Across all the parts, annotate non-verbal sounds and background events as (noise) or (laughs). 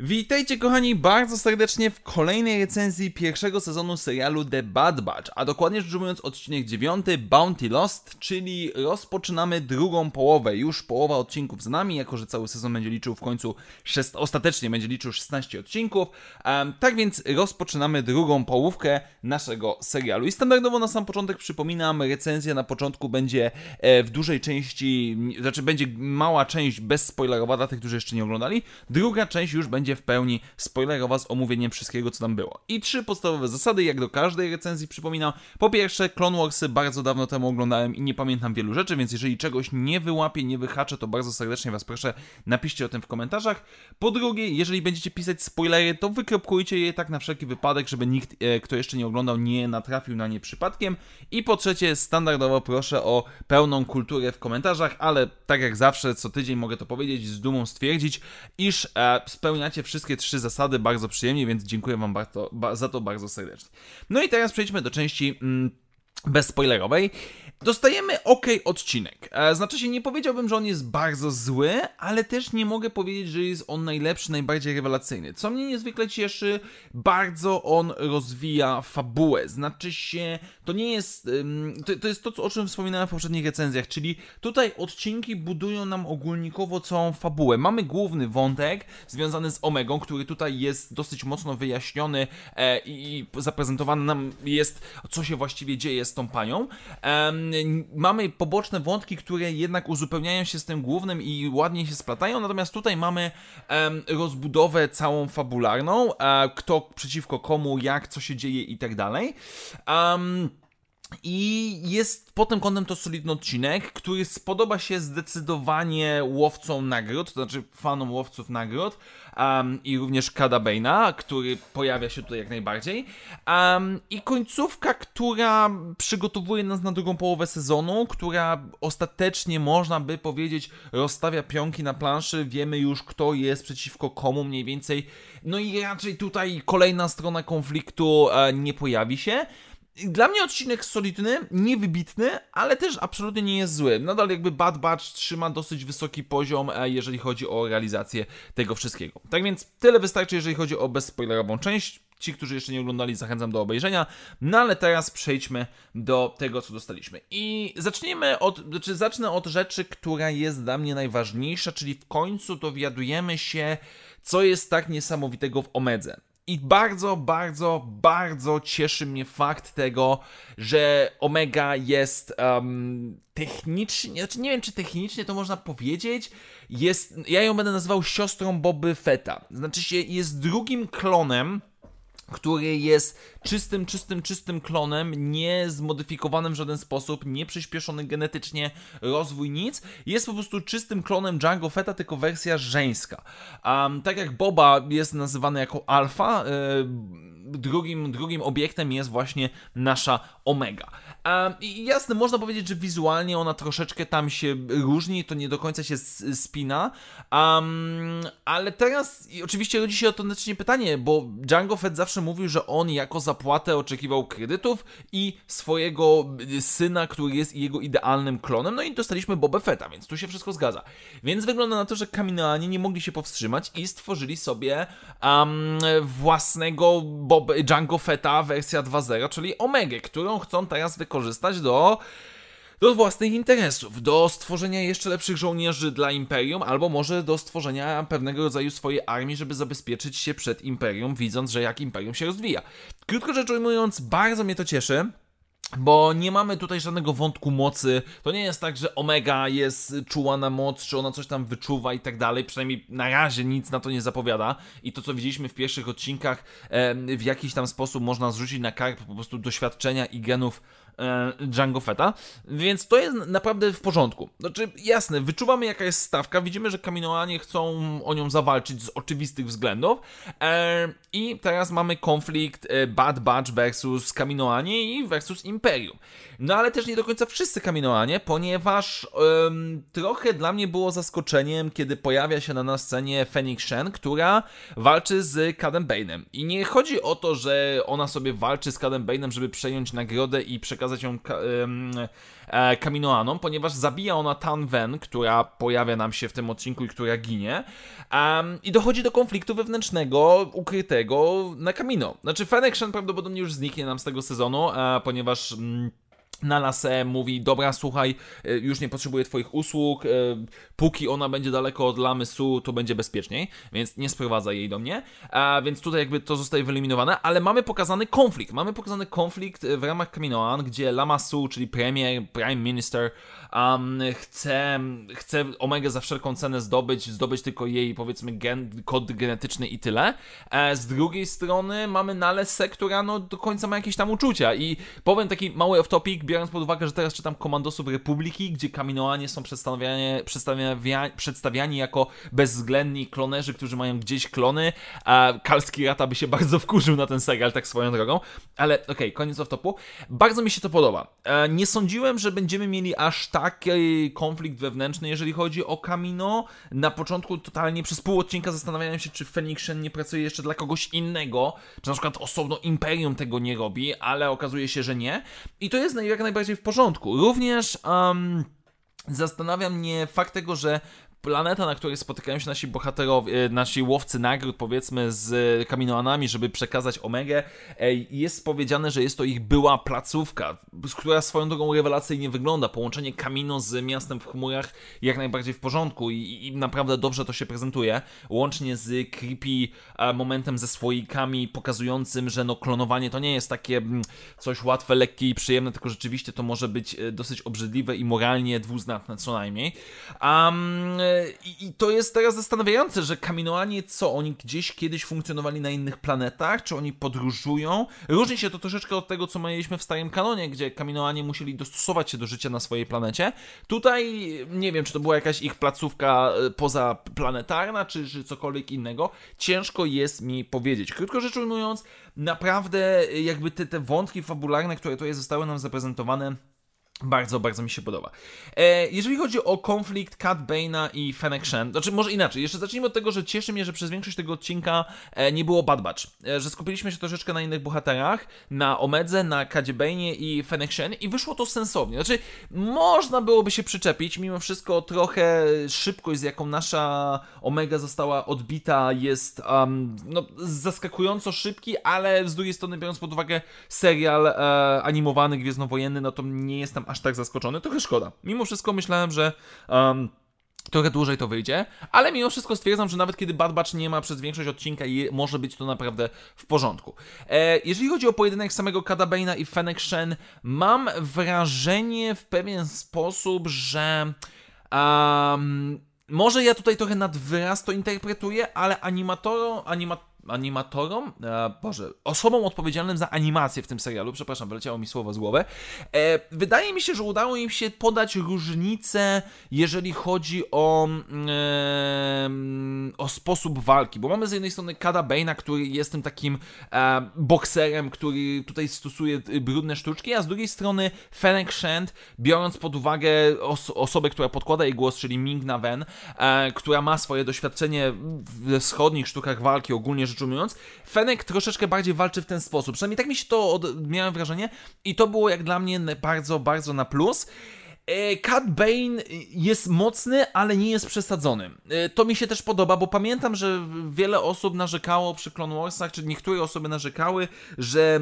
Witajcie kochani bardzo serdecznie w kolejnej recenzji pierwszego sezonu serialu The Bad Batch, a dokładnie rzecz ujmując odcinek 9 Bounty Lost, czyli rozpoczynamy drugą połowę. Już połowa odcinków z nami, jako że cały sezon będzie liczył w końcu, ostatecznie będzie liczył 16 odcinków. Um, tak więc rozpoczynamy drugą połówkę naszego serialu. I standardowo na sam początek przypominam, recenzja na początku będzie e, w dużej części, znaczy będzie mała część bezspoilerowa dla tych, którzy jeszcze nie oglądali. Druga część już będzie w pełni spoilerowa z omówieniem wszystkiego, co tam było. I trzy podstawowe zasady, jak do każdej recenzji przypominam. Po pierwsze, Clone Warsy bardzo dawno temu oglądałem i nie pamiętam wielu rzeczy, więc jeżeli czegoś nie wyłapię, nie wyhaczę, to bardzo serdecznie Was proszę, napiszcie o tym w komentarzach. Po drugie, jeżeli będziecie pisać spoilery, to wykropkujcie je tak na wszelki wypadek, żeby nikt, e, kto jeszcze nie oglądał, nie natrafił na nie przypadkiem. I po trzecie, standardowo proszę o pełną kulturę w komentarzach, ale tak jak zawsze, co tydzień mogę to powiedzieć, z dumą stwierdzić, iż e, spełniacie wszystkie trzy zasady bardzo przyjemnie, więc dziękuję Wam bardzo, ba, za to bardzo serdecznie. No i teraz przejdźmy do części mm, bezspoilerowej. Dostajemy ok odcinek. E, znaczy się, nie powiedziałbym, że on jest bardzo zły, ale też nie mogę powiedzieć, że jest on najlepszy, najbardziej rewelacyjny. Co mnie niezwykle cieszy, bardzo on rozwija fabułę. Znaczy się, to nie jest. To, to jest to, o czym wspominałem w poprzednich recenzjach, czyli tutaj odcinki budują nam ogólnikowo całą fabułę. Mamy główny wątek związany z Omegą, który tutaj jest dosyć mocno wyjaśniony e, i zaprezentowany nam jest, co się właściwie dzieje z tą panią mamy poboczne wątki, które jednak uzupełniają się z tym głównym i ładnie się splatają, natomiast tutaj mamy rozbudowę całą fabularną, e, kto przeciwko komu, jak, co się dzieje i tak dalej. I jest pod tym kątem to solidny odcinek, który spodoba się zdecydowanie łowcom nagród, to znaczy fanom łowców nagród um, i również Kada Bane'a, który pojawia się tutaj jak najbardziej. Um, I końcówka, która przygotowuje nas na drugą połowę sezonu, która ostatecznie można by powiedzieć rozstawia pionki na planszy, wiemy już kto jest przeciwko komu mniej więcej. No i raczej tutaj kolejna strona konfliktu e, nie pojawi się. Dla mnie odcinek solidny, niewybitny, ale też absolutnie nie jest zły. Nadal jakby Bad Batch trzyma dosyć wysoki poziom, e, jeżeli chodzi o realizację tego wszystkiego. Tak więc tyle wystarczy, jeżeli chodzi o bezspoilerową część. Ci, którzy jeszcze nie oglądali, zachęcam do obejrzenia. No ale teraz przejdźmy do tego, co dostaliśmy. I zacznijmy od, znaczy zacznę od rzeczy, która jest dla mnie najważniejsza, czyli w końcu dowiadujemy się, co jest tak niesamowitego w Omedze. I bardzo, bardzo, bardzo cieszy mnie fakt tego, że Omega jest um, technicznie, znaczy nie wiem czy technicznie to można powiedzieć, jest, ja ją będę nazywał siostrą Boby Feta. Znaczy się, jest drugim klonem który jest czystym, czystym, czystym klonem, nie zmodyfikowanym w żaden sposób, nie przyspieszony genetycznie, rozwój nic. Jest po prostu czystym klonem Django Feta, tylko wersja żeńska. Um, tak jak Boba jest nazywany jako alfa, yy, drugim, drugim obiektem jest właśnie nasza Omega. Um, I jasne, można powiedzieć, że wizualnie ona troszeczkę tam się różni, to nie do końca się spina, um, ale teraz oczywiście rodzi się automatycznie pytanie, bo Django Fett zawsze mówił, że on jako zapłatę oczekiwał kredytów i swojego syna, który jest jego idealnym klonem, no i dostaliśmy Boba Fetta, więc tu się wszystko zgadza. Więc wygląda na to, że Kaminoanie nie mogli się powstrzymać i stworzyli sobie um, własnego Boba, Django Fetta wersja 2.0, czyli Omega, którą chcą teraz wykorzystać do do własnych interesów, do stworzenia jeszcze lepszych żołnierzy dla Imperium, albo może do stworzenia pewnego rodzaju swojej armii, żeby zabezpieczyć się przed Imperium, widząc, że jak Imperium się rozwija. Krótko rzecz ujmując, bardzo mnie to cieszy. Bo nie mamy tutaj żadnego wątku mocy. To nie jest tak, że Omega jest czuła na moc, czy ona coś tam wyczuwa i tak dalej. Przynajmniej na razie nic na to nie zapowiada. I to, co widzieliśmy w pierwszych odcinkach, w jakiś tam sposób można zrzucić na karp po prostu doświadczenia i genów Django Fetta, więc to jest naprawdę w porządku. Znaczy, jasne, wyczuwamy jaka jest stawka, widzimy, że Kaminoanie chcą o nią zawalczyć z oczywistych względów e, i teraz mamy konflikt e, Bad Batch versus Kaminoanie i versus Imperium. No ale też nie do końca wszyscy Kaminoanie, ponieważ trochę dla mnie było zaskoczeniem, kiedy pojawia się na, na scenie Fenix Shen, która walczy z Cadem Bane'em. I nie chodzi o to, że ona sobie walczy z Cadem Bane'em, żeby przejąć nagrodę i przekazać ją um, e, Kaminoanom, ponieważ zabija ona Tan Wen, która pojawia nam się w tym odcinku i która ginie. I dochodzi do konfliktu wewnętrznego, ukrytego na Kamino. Znaczy, Fennec prawdopodobnie już zniknie nam z tego sezonu, e, ponieważ. Mm, na lasę mówi, dobra, słuchaj, e, już nie potrzebuję twoich usług, e, póki ona będzie daleko od Lamy Su, to będzie bezpieczniej, więc nie sprowadza jej do mnie, a więc tutaj jakby to zostaje wyeliminowane, ale mamy pokazany konflikt, mamy pokazany konflikt w ramach Kaminoan, gdzie Lama Su, czyli premier, prime minister, um, chce, chce Omega za wszelką cenę zdobyć, zdobyć tylko jej, powiedzmy, gen, kod genetyczny i tyle. E, z drugiej strony mamy Nalesę, która no do końca ma jakieś tam uczucia. I powiem taki mały off-topic, biorąc pod uwagę, że teraz czytam Komandosów Republiki, gdzie Kaminoanie są przedstawiani, przedstawiani, przedstawiani jako bezwzględni klonerzy, którzy mają gdzieś klony, a Kalski Rata by się (laughs) bardzo wkurzył na ten serial, tak swoją drogą, ale okej, okay, koniec off-topu. Bardzo mi się to podoba. E, nie sądziłem, że będziemy mieli aż taki konflikt wewnętrzny, jeżeli chodzi o Kamino. Na początku totalnie przez pół odcinka zastanawiałem się, czy Phoenix nie pracuje jeszcze dla kogoś innego, czy na przykład osobno Imperium tego nie robi, ale okazuje się, że nie. I to jest jak najbardziej w porządku. Również um, zastanawia mnie fakt tego, że planeta, na której spotykają się nasi bohaterowie, e, nasi łowcy nagród, powiedzmy, z kaminoanami, żeby przekazać Omegę, e, jest powiedziane, że jest to ich była placówka, która swoją drogą rewelacyjnie wygląda. Połączenie Kamino z miastem w chmurach jak najbardziej w porządku i, i naprawdę dobrze to się prezentuje. Łącznie z creepy e, momentem ze słoikami pokazującym, że no klonowanie to nie jest takie mm, coś łatwe, lekkie i przyjemne, tylko rzeczywiście to może być dosyć obrzydliwe i moralnie dwuznaczne co najmniej. Um, i, to jest teraz zastanawiające, że Kaminoanie, co oni gdzieś kiedyś funkcjonowali na innych planetach, czy oni podróżują? Różni się to troszeczkę od tego, co mieliśmy w starym kanonie, gdzie Kaminoanie musieli dostosować się do życia na swojej planecie. Tutaj nie wiem, czy to była jakaś ich placówka e, pozaplanetarna, czy, czy cokolwiek innego. Ciężko jest mi powiedzieć. Krótko rzecz ujmując, naprawdę jakby te, te wątki fabularne, które tutaj zostały nam zaprezentowane, bardzo, bardzo mi się podoba. E, jeżeli chodzi o konflikt Cat Bane'a i Fennec Shen, znaczy może inaczej, jeszcze zacznijmy od tego, że cieszy mnie, że przez większość tego odcinka e, nie było Bad Batch, e, że skupiliśmy się troszeczkę na innych bohaterach, na Omedze, na Cadzie Bane'ie i Fennec Shen i wyszło to sensownie. Znaczy, można byłoby się przyczepić, mimo wszystko trochę szybkość, z jaką nasza Omega została odbita jest um, no, zaskakująco szybki, ale z drugiej strony biorąc pod uwagę serial e, animowany Gwiezdnowojenny, no to nie jestem aż tak zaskoczony, trochę szkoda. Mimo wszystko myślałem, że um, trochę dłużej to wyjdzie, ale mimo wszystko stwierdzam, że nawet kiedy Bad Batch nie ma przez większość odcinka, może być to naprawdę w porządku. E, jeżeli chodzi o pojedynek samego Kada Bane'a i Fennec Shen, mam wrażenie w pewien sposób, że um, może ja tutaj trochę nad wyraz to interpretuję, ale animatorom, animat animatorom, e, Boże, osobom odpowiedzialnym za animację w tym serialu, przepraszam, wyleciało mi słowo z głowy, e, wydaje mi się, że udało im się podać różnicę, jeżeli chodzi o, e, o sposób walki, bo mamy z jednej strony Kada Bane'a, który jest tym takim e, bokserem, który tutaj stosuje brudne sztuczki, a z drugiej strony Fennec Shand, biorąc pod uwagę os osobę, która podkłada jej głos, czyli Ming Na Wen, e, która ma swoje doświadczenie we wschodnich sztukach walki, ogólnie rzecz rzecz ujmując, Fenek troszeczkę bardziej walczy w ten sposób. Przynajmniej tak mi się to od... miałem wrażenie i to było jak dla mnie bardzo, bardzo na plus. E, Cat Bane jest mocny, ale nie jest przesadzony. E, to mi się też podoba, bo pamiętam, że wiele osób narzekało przy Clone Warsach, czy niektóre osoby narzekały, że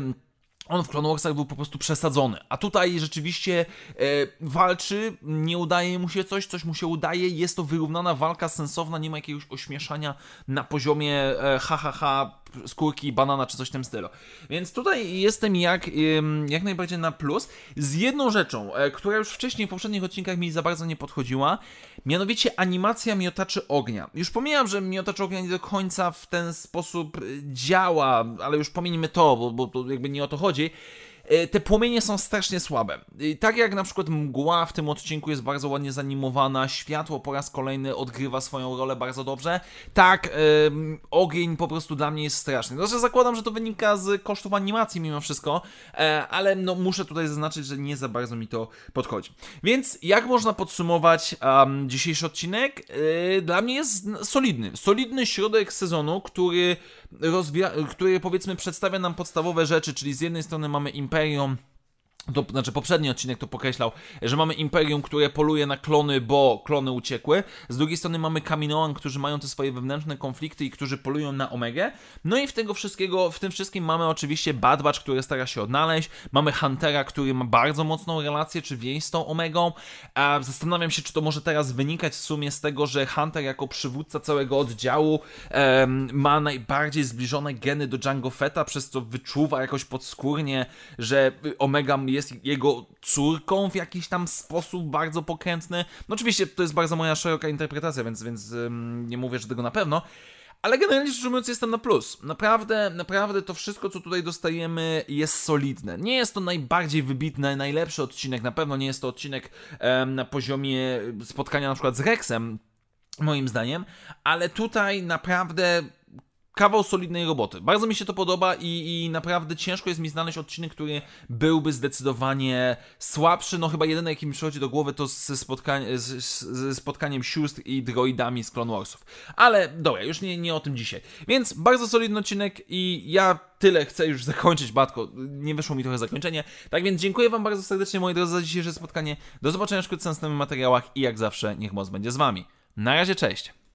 on w Clone Warsach był po prostu przesadzony, a tutaj rzeczywiście e, walczy, nie udaje mu się coś, coś mu się udaje, jest to wyrównana walka, sensowna, nie ma jakiegoś ośmieszania na poziomie e, ha, ha, ha skórki banana czy coś w tym stylu. Więc tutaj jestem jak, jak najbardziej na plus. Z jedną rzeczą, e, która już wcześniej w poprzednich odcinkach mi za bardzo nie podchodziła, mianowicie animacja miotaczy ognia. Już pomijam, że miotacz ognia nie do końca w ten sposób działa, ale już pomijmy to, bo, bo to jakby nie o to chodzi. E, te płomienie są strasznie słabe. I tak jak na przykład mgła w tym odcinku jest bardzo ładnie zanimowana, światło po raz kolejny odgrywa swoją rolę bardzo dobrze, tak ogień po prostu dla mnie jest straszny. Znaczy zakładam, że to wynika z kosztów animacji mimo wszystko, e, ale no muszę tutaj zaznaczyć, że nie za bardzo mi to podchodzi. Więc jak można podsumować um, dzisiejszy odcinek? E, dla mnie jest solidny. Solidny środek sezonu, który, który powiedzmy przedstawia nam podstawowe rzeczy, czyli z jednej strony mamy Imperium, Patreon to, znaczy poprzedni odcinek to pokreślał, że mamy Imperium, które poluje na klony, bo klony uciekły. Z drugiej strony mamy Kaminoan, którzy mają te swoje wewnętrzne konflikty i którzy polują na Omegę. No i w tego wszystkiego, w tym wszystkim mamy oczywiście Bad Batch, który stara się odnaleźć. Mamy Huntera, który ma bardzo mocną relację, czy więź z tą Omegą. A zastanawiam się, czy to może teraz wynikać w sumie z tego, że Hunter jako przywódca całego oddziału um, ma najbardziej zbliżone geny do Django Fetta, przez co wyczuwa jakoś podskórnie, że Omega jego córką w jakiś tam sposób bardzo pokrętny. No oczywiście to jest bardzo moja szeroka interpretacja, więc, więc um, nie mówię, że tego na pewno. Ale generalnie rzecz ujmując, jestem na plus. Naprawdę, naprawdę to wszystko, co tutaj dostajemy, jest solidne. Nie jest to najbardziej wybitny, najlepszy odcinek. Na pewno nie jest to odcinek na poziomie spotkania na przykład z Rexem, moim zdaniem, ale tutaj naprawdę kawał solidnej roboty. Bardzo mi się to podoba i, i, naprawdę ciężko jest mi znaleźć odcinek, który byłby zdecydowanie słabszy. No chyba jedyny, jaki mi przychodzi do głowy, to ze spotkaniem sióstr i droidami z Clone Warsów. Ale dobra, już nie, nie o tym dzisiaj. Więc bardzo solidny odcinek i ja tyle chcę już zakończyć, Batko. Nie wyszło mi trochę zakończenie. Tak więc dziękuję Wam bardzo serdecznie, moi drodzy, za dzisiejsze spotkanie. Do zobaczenia wkrótce w następnych materiałach i jak zawsze, niech moc będzie z Wami. Na razie, cześć!